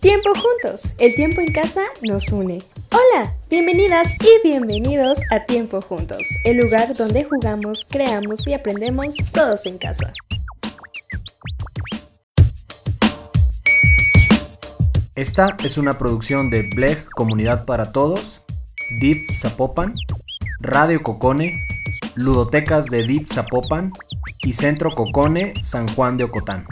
Tiempo juntos, el tiempo en casa nos une. Hola, bienvenidas y bienvenidos a Tiempo juntos, el lugar donde jugamos, creamos y aprendemos todos en casa. Esta es una producción de Bleg Comunidad para Todos, Deep Zapopan, Radio Cocone, Ludotecas de Deep Zapopan y Centro Cocone San Juan de Ocotán.